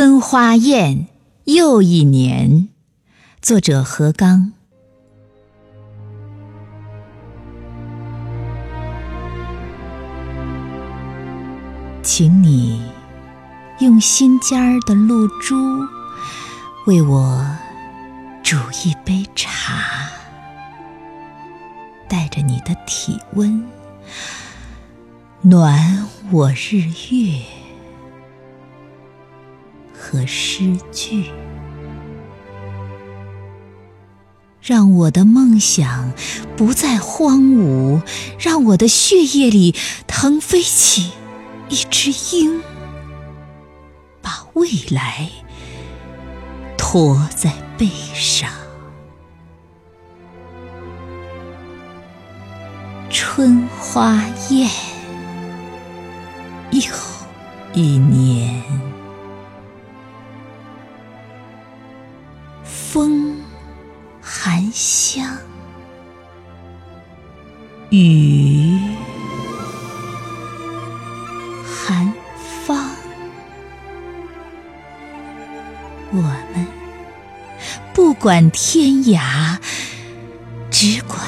春花艳又一年，作者何刚。请你用心尖儿的露珠为我煮一杯茶，带着你的体温暖我日月。和诗句，让我的梦想不再荒芜，让我的血液里腾飞起一只鹰，把未来驮在背上。春花艳，又一年。风含香，雨含芳。我们不管天涯，只管